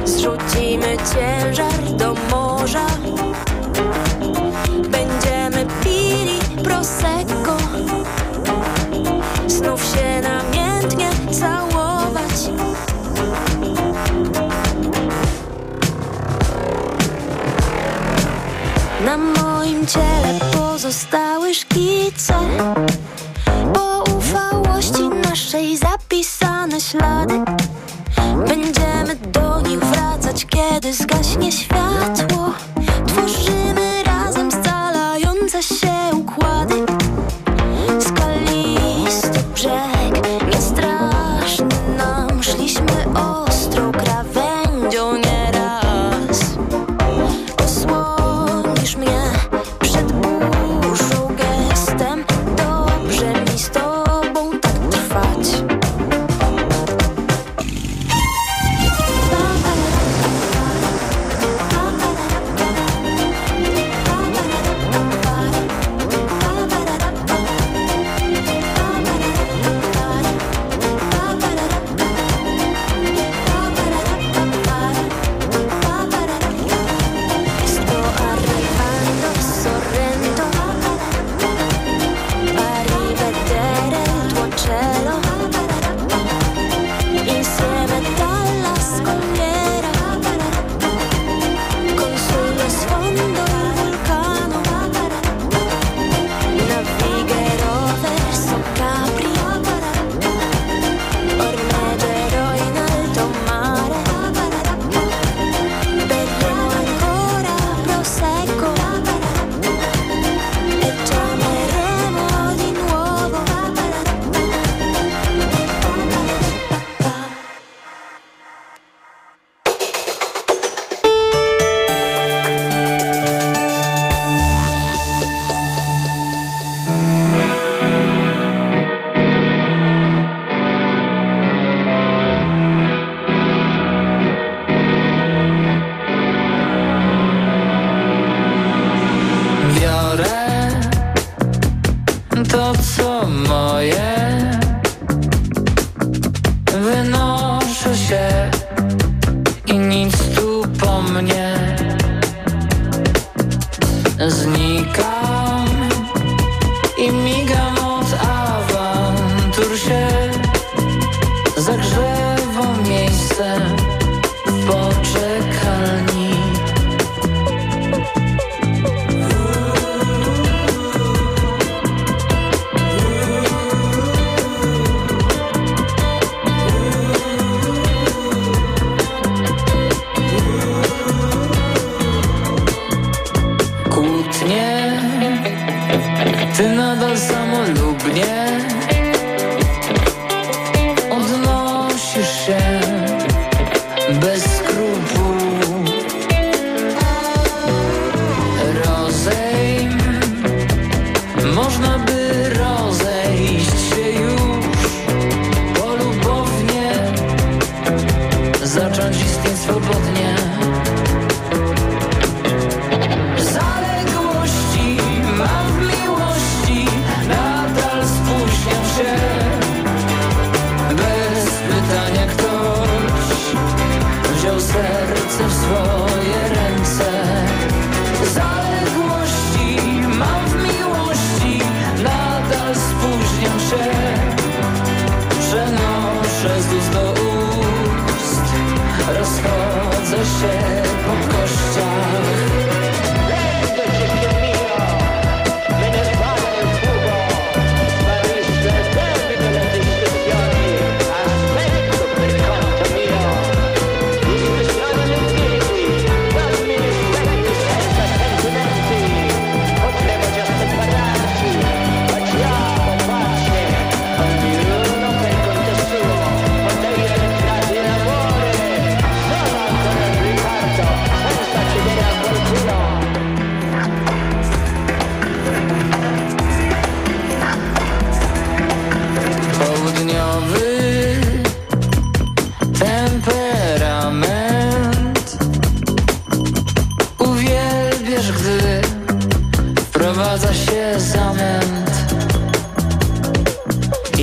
Zrzucimy ciężar do morza. Będziemy pili prosecco. Znów się namiętnie całować. Na moim ciele pozostaje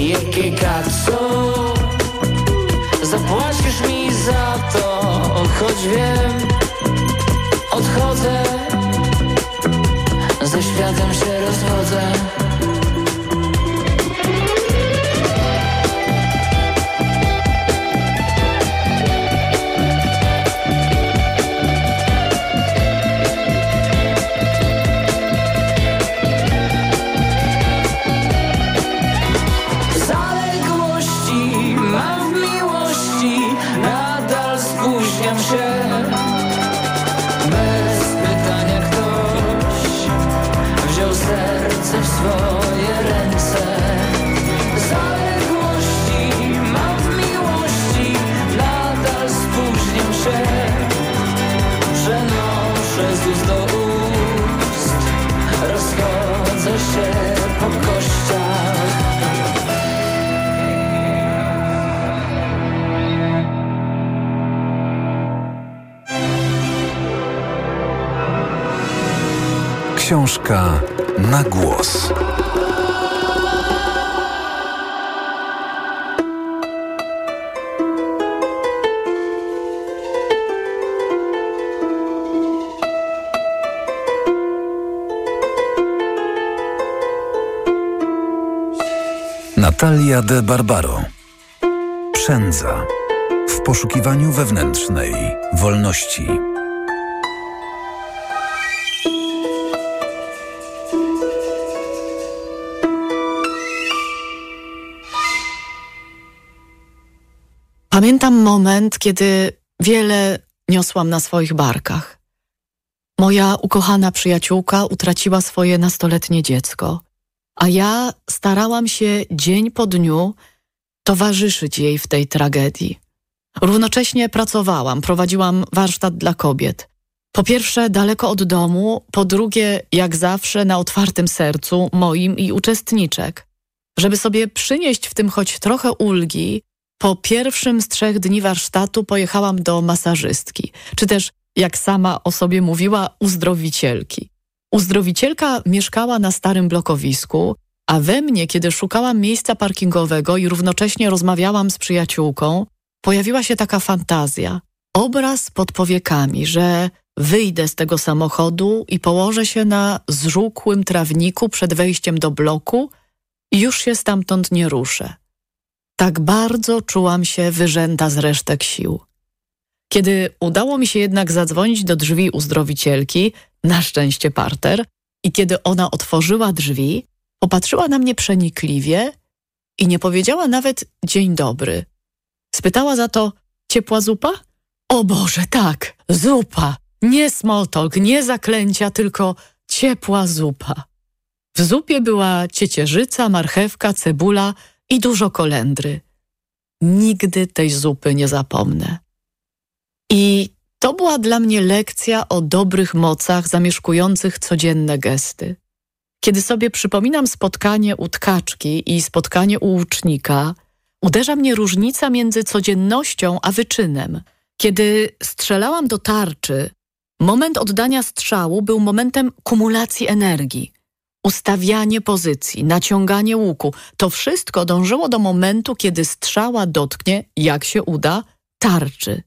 Jakie cazzo Zapłacisz mi za to Choć wiem Odchodzę Ze światem się rozwodzę Książka na głos. Natalia de Barbaro. Przędza. W poszukiwaniu wewnętrznej wolności. Pamiętam moment, kiedy wiele niosłam na swoich barkach. Moja ukochana przyjaciółka utraciła swoje nastoletnie dziecko, a ja starałam się dzień po dniu towarzyszyć jej w tej tragedii. Równocześnie pracowałam, prowadziłam warsztat dla kobiet. Po pierwsze, daleko od domu, po drugie, jak zawsze, na otwartym sercu moim i uczestniczek. Żeby sobie przynieść w tym choć trochę ulgi, po pierwszym z trzech dni warsztatu pojechałam do masażystki, czy też, jak sama o sobie mówiła, uzdrowicielki. Uzdrowicielka mieszkała na starym blokowisku, a we mnie, kiedy szukałam miejsca parkingowego i równocześnie rozmawiałam z przyjaciółką, pojawiła się taka fantazja. Obraz pod powiekami, że wyjdę z tego samochodu i położę się na zżółkłym trawniku przed wejściem do bloku i już się stamtąd nie ruszę. Tak bardzo czułam się wyrzęta z resztek sił. Kiedy udało mi się jednak zadzwonić do drzwi uzdrowicielki, na szczęście parter, i kiedy ona otworzyła drzwi, popatrzyła na mnie przenikliwie i nie powiedziała nawet dzień dobry. Spytała za to, ciepła zupa? O Boże, tak, zupa. Nie small talk, nie zaklęcia, tylko ciepła zupa. W zupie była ciecierzyca, marchewka, cebula i dużo kolendry. Nigdy tej zupy nie zapomnę. I to była dla mnie lekcja o dobrych mocach zamieszkujących codzienne gesty. Kiedy sobie przypominam spotkanie u tkaczki i spotkanie u łucznika, uderza mnie różnica między codziennością a wyczynem. Kiedy strzelałam do tarczy, moment oddania strzału był momentem kumulacji energii. Ustawianie pozycji, naciąganie łuku, to wszystko dążyło do momentu, kiedy strzała dotknie, jak się uda, tarczy.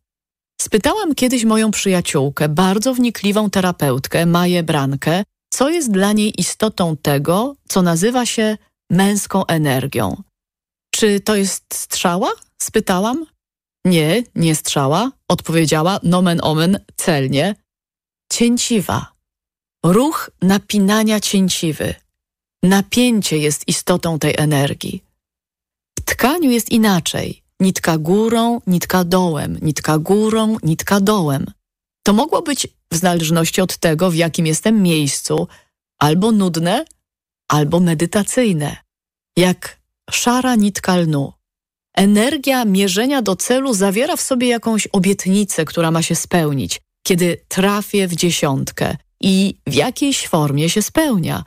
Spytałam kiedyś moją przyjaciółkę, bardzo wnikliwą terapeutkę, Maję Brankę, co jest dla niej istotą tego, co nazywa się męską energią. Czy to jest strzała? spytałam. Nie, nie strzała, odpowiedziała nomen omen celnie. Cięciwa. Ruch napinania cięciwy. Napięcie jest istotą tej energii. W tkaniu jest inaczej. Nitka górą, nitka dołem, nitka górą, nitka dołem. To mogło być w zależności od tego, w jakim jestem miejscu, albo nudne, albo medytacyjne. Jak szara nitka lnu. Energia mierzenia do celu zawiera w sobie jakąś obietnicę, która ma się spełnić, kiedy trafię w dziesiątkę i w jakiejś formie się spełnia.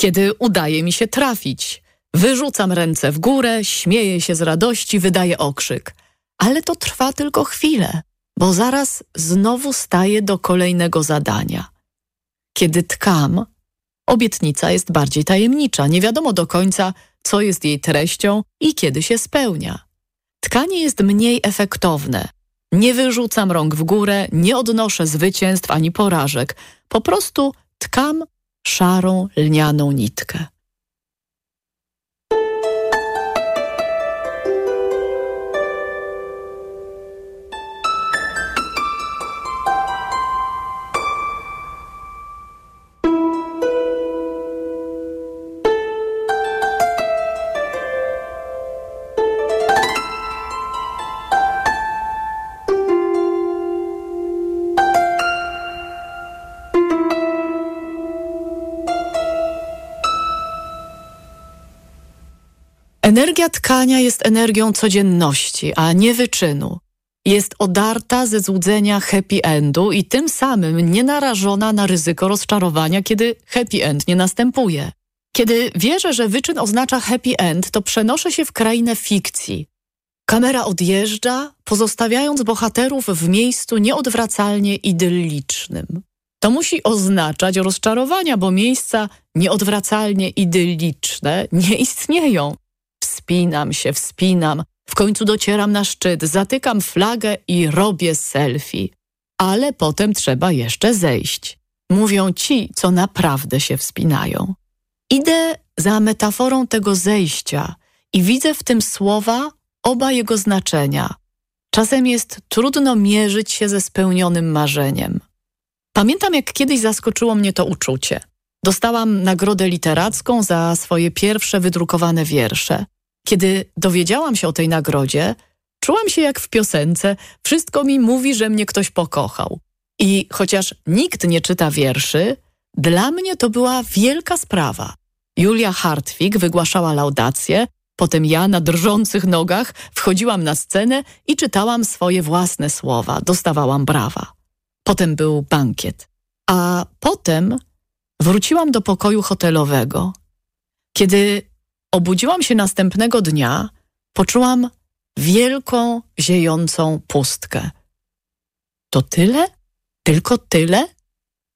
Kiedy udaje mi się trafić, wyrzucam ręce w górę, śmieję się z radości, wydaję okrzyk. Ale to trwa tylko chwilę, bo zaraz znowu staję do kolejnego zadania. Kiedy tkam, Obietnica jest bardziej tajemnicza, nie wiadomo do końca, co jest jej treścią i kiedy się spełnia. Tkanie jest mniej efektowne. Nie wyrzucam rąk w górę, nie odnoszę zwycięstw ani porażek. Po prostu tkam szarą, lnianą nitkę. Energia tkania jest energią codzienności, a nie wyczynu. Jest odarta ze złudzenia happy endu i tym samym nie narażona na ryzyko rozczarowania, kiedy happy end nie następuje. Kiedy wierzę, że wyczyn oznacza happy end, to przenoszę się w krainę fikcji. Kamera odjeżdża, pozostawiając bohaterów w miejscu nieodwracalnie idyllicznym. To musi oznaczać rozczarowania, bo miejsca nieodwracalnie idylliczne nie istnieją. Wspinam się, wspinam, w końcu docieram na szczyt, zatykam flagę i robię selfie. Ale potem trzeba jeszcze zejść. Mówią ci, co naprawdę się wspinają. Idę za metaforą tego zejścia i widzę w tym słowa oba jego znaczenia. Czasem jest trudno mierzyć się ze spełnionym marzeniem. Pamiętam, jak kiedyś zaskoczyło mnie to uczucie. Dostałam nagrodę literacką za swoje pierwsze wydrukowane wiersze. Kiedy dowiedziałam się o tej nagrodzie, czułam się jak w piosence. Wszystko mi mówi, że mnie ktoś pokochał. I chociaż nikt nie czyta wierszy, dla mnie to była wielka sprawa. Julia Hartwig wygłaszała laudację, potem ja na drżących nogach wchodziłam na scenę i czytałam swoje własne słowa, dostawałam brawa. Potem był bankiet. A potem wróciłam do pokoju hotelowego. Kiedy obudziłam się następnego dnia, poczułam wielką, ziejącą pustkę. To tyle? Tylko tyle?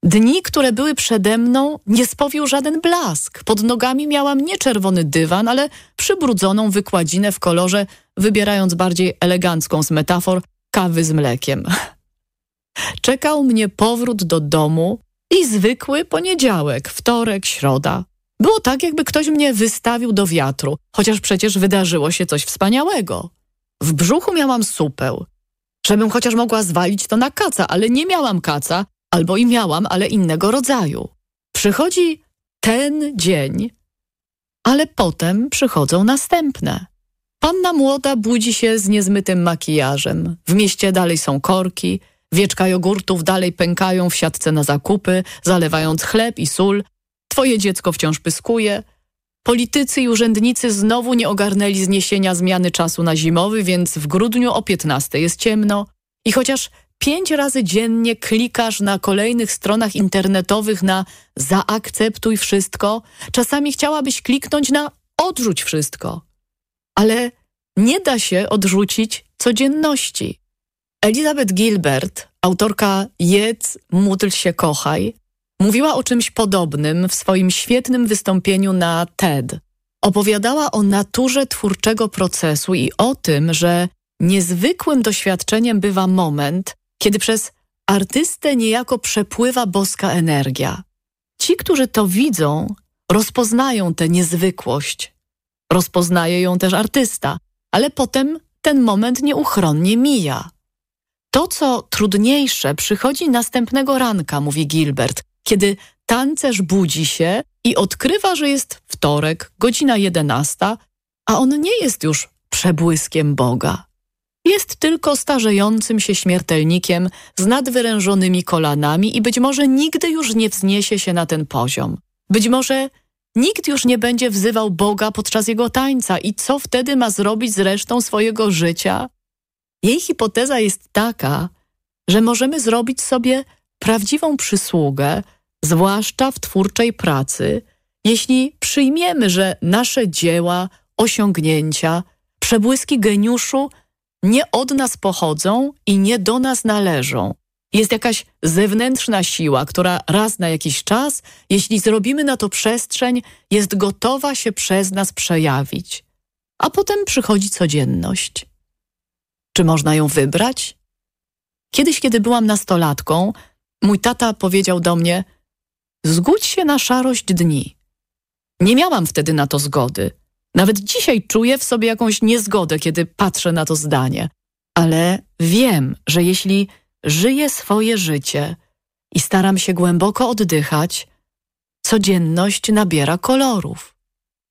Dni, które były przede mną, nie spowił żaden blask. Pod nogami miałam nie czerwony dywan, ale przybrudzoną wykładzinę w kolorze, wybierając bardziej elegancką z metafor, kawy z mlekiem. Czekał mnie powrót do domu i zwykły poniedziałek, wtorek, środa. Było tak, jakby ktoś mnie wystawił do wiatru, chociaż przecież wydarzyło się coś wspaniałego. W brzuchu miałam supeł. Żebym chociaż mogła zwalić to na kaca, ale nie miałam kaca, albo i miałam, ale innego rodzaju. Przychodzi ten dzień, ale potem przychodzą następne. Panna młoda budzi się z niezmytym makijażem. W mieście dalej są korki, wieczka jogurtów dalej pękają w siatce na zakupy, zalewając chleb i sól. Twoje dziecko wciąż pyskuje. Politycy i urzędnicy znowu nie ogarnęli zniesienia zmiany czasu na zimowy, więc w grudniu o 15 jest ciemno. I chociaż pięć razy dziennie klikasz na kolejnych stronach internetowych na zaakceptuj wszystko, czasami chciałabyś kliknąć na odrzuć wszystko. Ale nie da się odrzucić codzienności. Elizabeth Gilbert, autorka Jedz, módl się, kochaj, mówiła o czymś podobnym w swoim świetnym wystąpieniu na TED. Opowiadała o naturze twórczego procesu i o tym, że niezwykłym doświadczeniem bywa moment, kiedy przez artystę niejako przepływa boska energia. Ci, którzy to widzą, rozpoznają tę niezwykłość. Rozpoznaje ją też artysta, ale potem ten moment nieuchronnie mija. To, co trudniejsze, przychodzi następnego ranka, mówi Gilbert, kiedy tancerz budzi się i odkrywa, że jest wtorek, godzina jedenasta, a on nie jest już przebłyskiem Boga. Jest tylko starzejącym się śmiertelnikiem z nadwyrężonymi kolanami i być może nigdy już nie wzniesie się na ten poziom. Być może nikt już nie będzie wzywał Boga podczas jego tańca i co wtedy ma zrobić z resztą swojego życia? Jej hipoteza jest taka, że możemy zrobić sobie prawdziwą przysługę, zwłaszcza w twórczej pracy, jeśli przyjmiemy, że nasze dzieła, osiągnięcia, przebłyski geniuszu nie od nas pochodzą i nie do nas należą, Jest jakaś zewnętrzna siła, która raz na jakiś czas, jeśli zrobimy na to przestrzeń, jest gotowa się przez nas przejawić. A potem przychodzi codzienność. Czy można ją wybrać? Kiedyś, kiedy byłam nastolatką, mój tata powiedział do mnie: Zgódź się na szarość dni. Nie miałam wtedy na to zgody. Nawet dzisiaj czuję w sobie jakąś niezgodę, kiedy patrzę na to zdanie. Ale wiem, że jeśli żyję swoje życie i staram się głęboko oddychać, codzienność nabiera kolorów.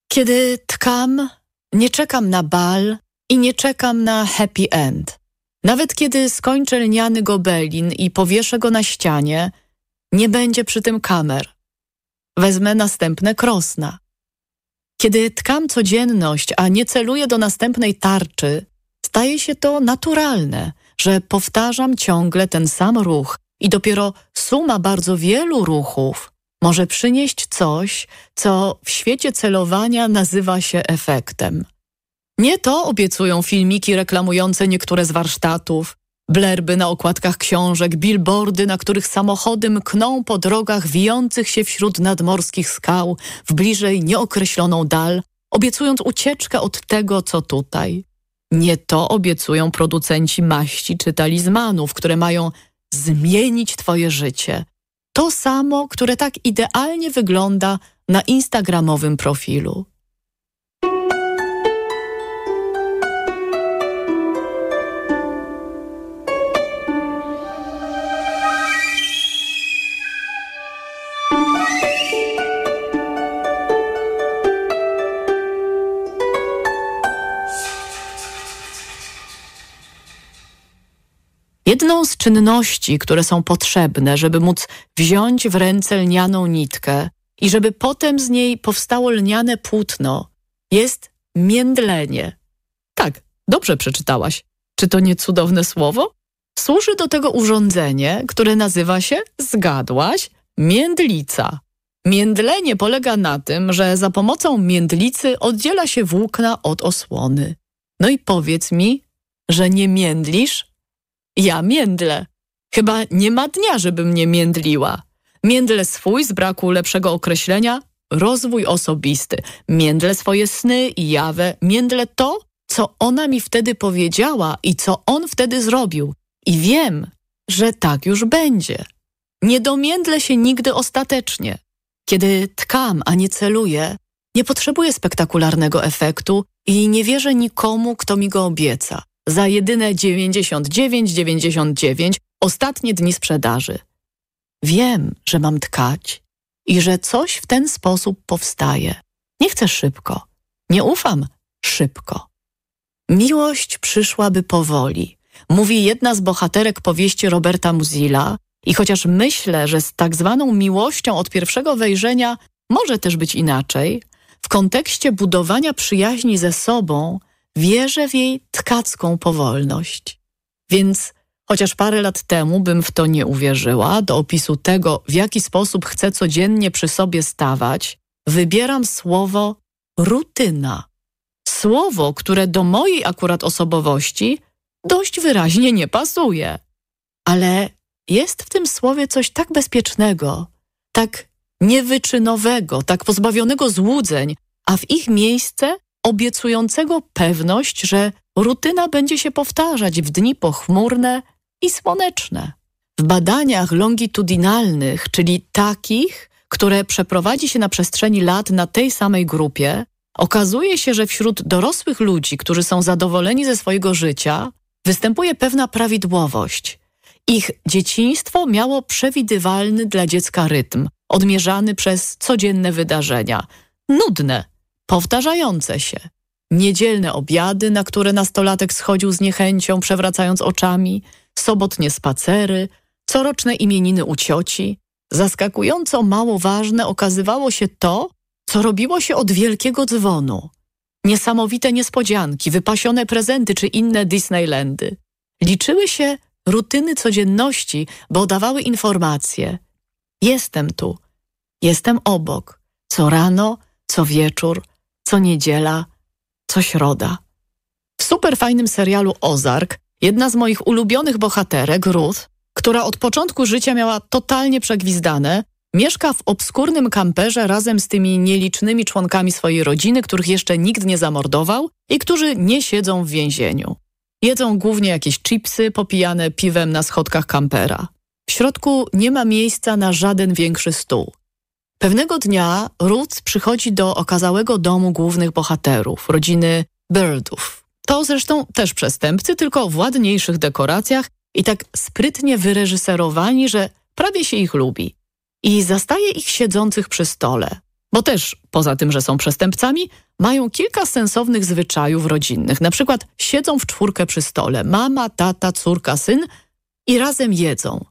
Kiedy tkam, nie czekam na bal i nie czekam na happy end. Nawet kiedy skończę lniany gobelin i powieszę go na ścianie, nie będzie przy tym kamer. Wezmę następne krosna. Kiedy tkam codzienność, a nie celuję do następnej tarczy, staje się to naturalne, że powtarzam ciągle ten sam ruch i dopiero suma bardzo wielu ruchów może przynieść coś, co w świecie celowania nazywa się efektem. Nie to obiecują filmiki reklamujące niektóre z warsztatów, blerby na okładkach książek, billboardy, na których samochody mkną po drogach wijących się wśród nadmorskich skał w bliżej nieokreśloną dal, obiecując ucieczkę od tego, co tutaj. Nie to obiecują producenci maści czy talizmanów, które mają zmienić twoje życie. To samo, które tak idealnie wygląda na instagramowym profilu. Jedną z czynności, które są potrzebne, żeby móc wziąć w ręce lnianą nitkę i żeby potem z niej powstało lniane płótno, jest międlenie. Tak, dobrze przeczytałaś. Czy to nie cudowne słowo? Służy do tego urządzenie, które nazywa się, zgadłaś, międlica. Międlenie polega na tym, że za pomocą międlicy oddziela się włókna od osłony. No i powiedz mi, że nie międlisz, ja międlę. Chyba nie ma dnia, żeby mnie międliła. Międlę swój z braku lepszego określenia rozwój osobisty. Międlę swoje sny i jawę. Międlę to, co ona mi wtedy powiedziała i co on wtedy zrobił. I wiem, że tak już będzie. Nie domiędlę się nigdy ostatecznie. Kiedy tkam, a nie celuję, nie potrzebuję spektakularnego efektu i nie wierzę nikomu, kto mi go obieca za jedyne 99,99 ostatnie dni sprzedaży. Wiem, że mam tkać i że coś w ten sposób powstaje. Nie chcę szybko, nie ufam szybko. Miłość przyszłaby powoli, mówi jedna z bohaterek powieści Roberta Muzilla i chociaż myślę, że z tak zwaną miłością od pierwszego wejrzenia może też być inaczej, w kontekście budowania przyjaźni ze sobą wierzę w jej tkacką powolność. Więc chociaż parę lat temu bym w to nie uwierzyła, do opisu tego, w jaki sposób chcę codziennie przy sobie stawać, wybieram słowo rutyna. Słowo, które do mojej akurat osobowości dość wyraźnie nie pasuje. Ale jest w tym słowie coś tak bezpiecznego, tak niewyczynowego, tak pozbawionego złudzeń, a w ich miejsce obiecującego pewność, że rutyna będzie się powtarzać w dni pochmurne i słoneczne. W badaniach longitudinalnych, czyli takich, które przeprowadzi się na przestrzeni lat na tej samej grupie, okazuje się, że wśród dorosłych ludzi, którzy są zadowoleni ze swojego życia, występuje pewna prawidłowość. Ich dzieciństwo miało przewidywalny dla dziecka rytm, odmierzany przez codzienne wydarzenia. Nudne, powtarzające się. Niedzielne obiady, na które nastolatek schodził z niechęcią, przewracając oczami, sobotnie spacery, coroczne imieniny u cioci. Zaskakująco mało ważne okazywało się to, co robiło się od wielkiego dzwonu. Niesamowite niespodzianki, wypasione prezenty czy inne Disneylandy. Liczyły się rutyny codzienności, bo dawały informacje. Jestem tu, jestem obok, co rano, co wieczór, co niedziela, co środa. W superfajnym serialu Ozark jedna z moich ulubionych bohaterek, Ruth, która od początku życia miała totalnie przegwizdane, mieszka w obskurnym kamperze razem z tymi nielicznymi członkami swojej rodziny, których jeszcze nikt nie zamordował i którzy nie siedzą w więzieniu. Jedzą głównie jakieś chipsy popijane piwem na schodkach kampera. W środku nie ma miejsca na żaden większy stół. Pewnego dnia Ruth przychodzi do okazałego domu głównych bohaterów, rodziny Birdów. To zresztą też przestępcy, tylko w ładniejszych dekoracjach i tak sprytnie wyreżyserowani, że prawie się ich lubi. I zastaje ich siedzących przy stole. Bo też, poza tym, że są przestępcami, mają kilka sensownych zwyczajów rodzinnych. Na przykład siedzą w czwórkę przy stole. Mama, tata, córka, syn i razem jedzą.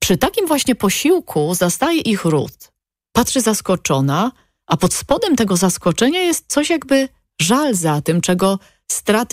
Przy takim właśnie posiłku zastaje ich Ruth. Patrzy zaskoczona, a pod spodem tego zaskoczenia jest coś jakby żal za tym, czego straty